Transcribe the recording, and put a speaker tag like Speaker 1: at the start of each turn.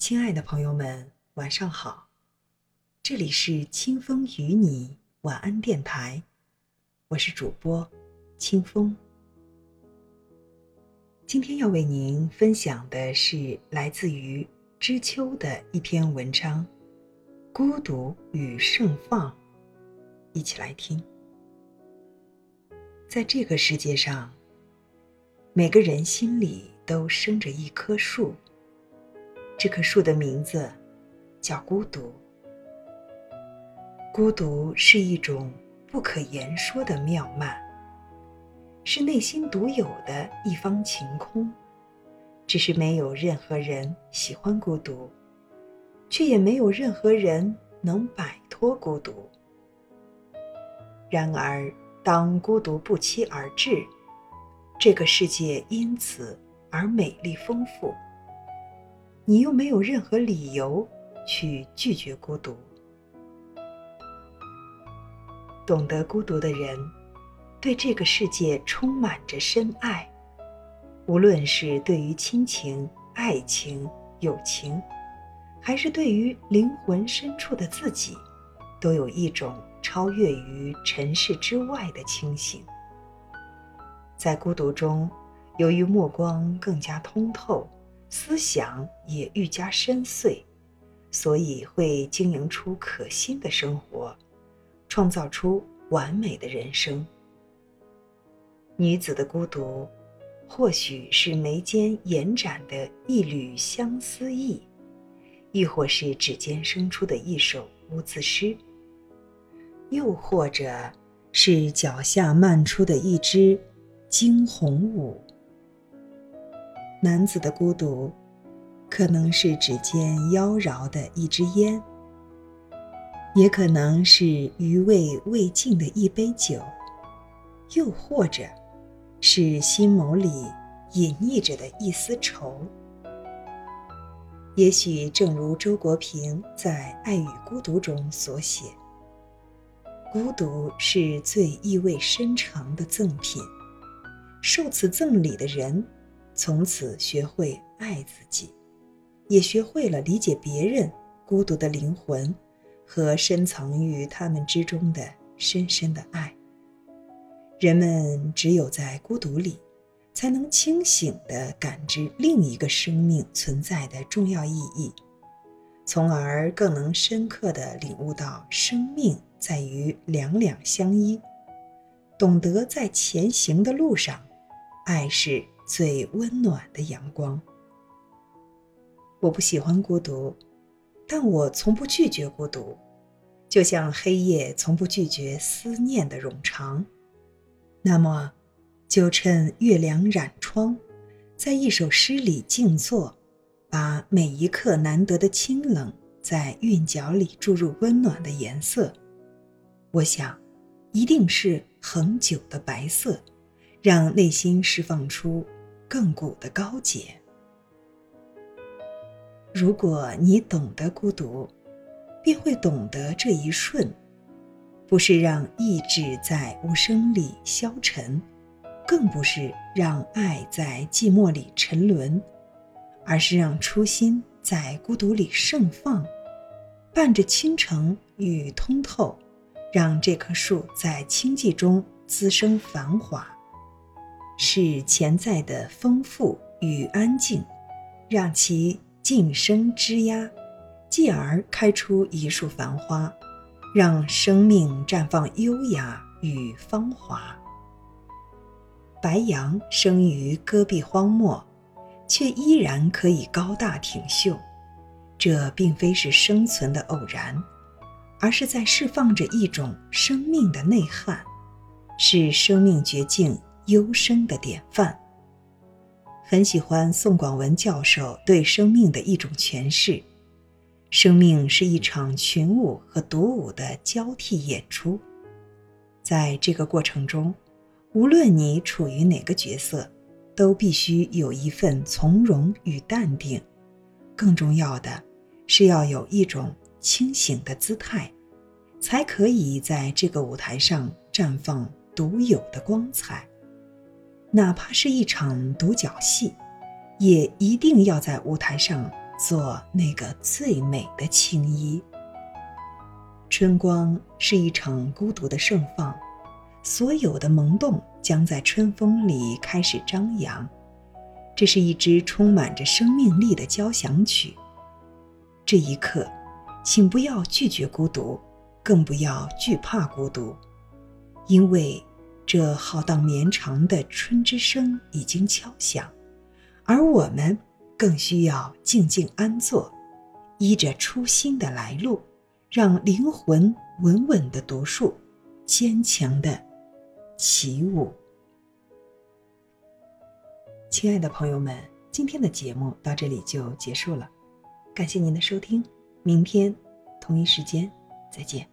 Speaker 1: 亲爱的朋友们，晚上好！这里是清风与你晚安电台，我是主播清风。今天要为您分享的是来自于知秋的一篇文章《孤独与盛放》，一起来听。在这个世界上，每个人心里都生着一棵树。这棵树的名字叫孤独。孤独是一种不可言说的妙曼，是内心独有的一方晴空。只是没有任何人喜欢孤独，却也没有任何人能摆脱孤独。然而，当孤独不期而至，这个世界因此而美丽丰富。你又没有任何理由去拒绝孤独。懂得孤独的人，对这个世界充满着深爱，无论是对于亲情、爱情、友情，还是对于灵魂深处的自己，都有一种超越于尘世之外的清醒。在孤独中，由于目光更加通透。思想也愈加深邃，所以会经营出可心的生活，创造出完美的人生。女子的孤独，或许是眉间延展的一缕相思意，亦或是指尖生出的一首无字诗，又或者是脚下漫出的一支惊鸿舞。男子的孤独，可能是指尖妖娆的一支烟，也可能是余味未尽的一杯酒，又或者，是心眸里隐匿着的一丝愁。也许正如周国平在《爱与孤独》中所写：“孤独是最意味深长的赠品，受此赠礼的人。”从此学会爱自己，也学会了理解别人孤独的灵魂和深藏于他们之中的深深的爱。人们只有在孤独里，才能清醒地感知另一个生命存在的重要意义，从而更能深刻地领悟到生命在于两两相依，懂得在前行的路上，爱是。最温暖的阳光。我不喜欢孤独，但我从不拒绝孤独，就像黑夜从不拒绝思念的冗长。那么，就趁月亮染窗，在一首诗里静坐，把每一刻难得的清冷，在韵脚里注入温暖的颜色。我想，一定是恒久的白色，让内心释放出。亘古的高洁。如果你懂得孤独，便会懂得这一瞬，不是让意志在无声里消沉，更不是让爱在寂寞里沉沦，而是让初心在孤独里盛放，伴着清澄与通透，让这棵树在清寂中滋生繁华。是潜在的丰富与安静，让其晋升枝桠，继而开出一束繁花，让生命绽放优雅与芳华。白杨生于戈壁荒漠，却依然可以高大挺秀，这并非是生存的偶然，而是在释放着一种生命的内涵，是生命绝境。优生的典范。很喜欢宋广文教授对生命的一种诠释：生命是一场群舞和独舞的交替演出，在这个过程中，无论你处于哪个角色，都必须有一份从容与淡定，更重要的是要有一种清醒的姿态，才可以在这个舞台上绽放独有的光彩。哪怕是一场独角戏，也一定要在舞台上做那个最美的青衣。春光是一场孤独的盛放，所有的萌动将在春风里开始张扬。这是一支充满着生命力的交响曲。这一刻，请不要拒绝孤独，更不要惧怕孤独，因为这浩荡绵长的春之声已经敲响，而我们更需要静静安坐，依着初心的来路。让灵魂稳稳的读数，坚强的起舞。亲爱的朋友们，今天的节目到这里就结束了，感谢您的收听，明天同一时间再见。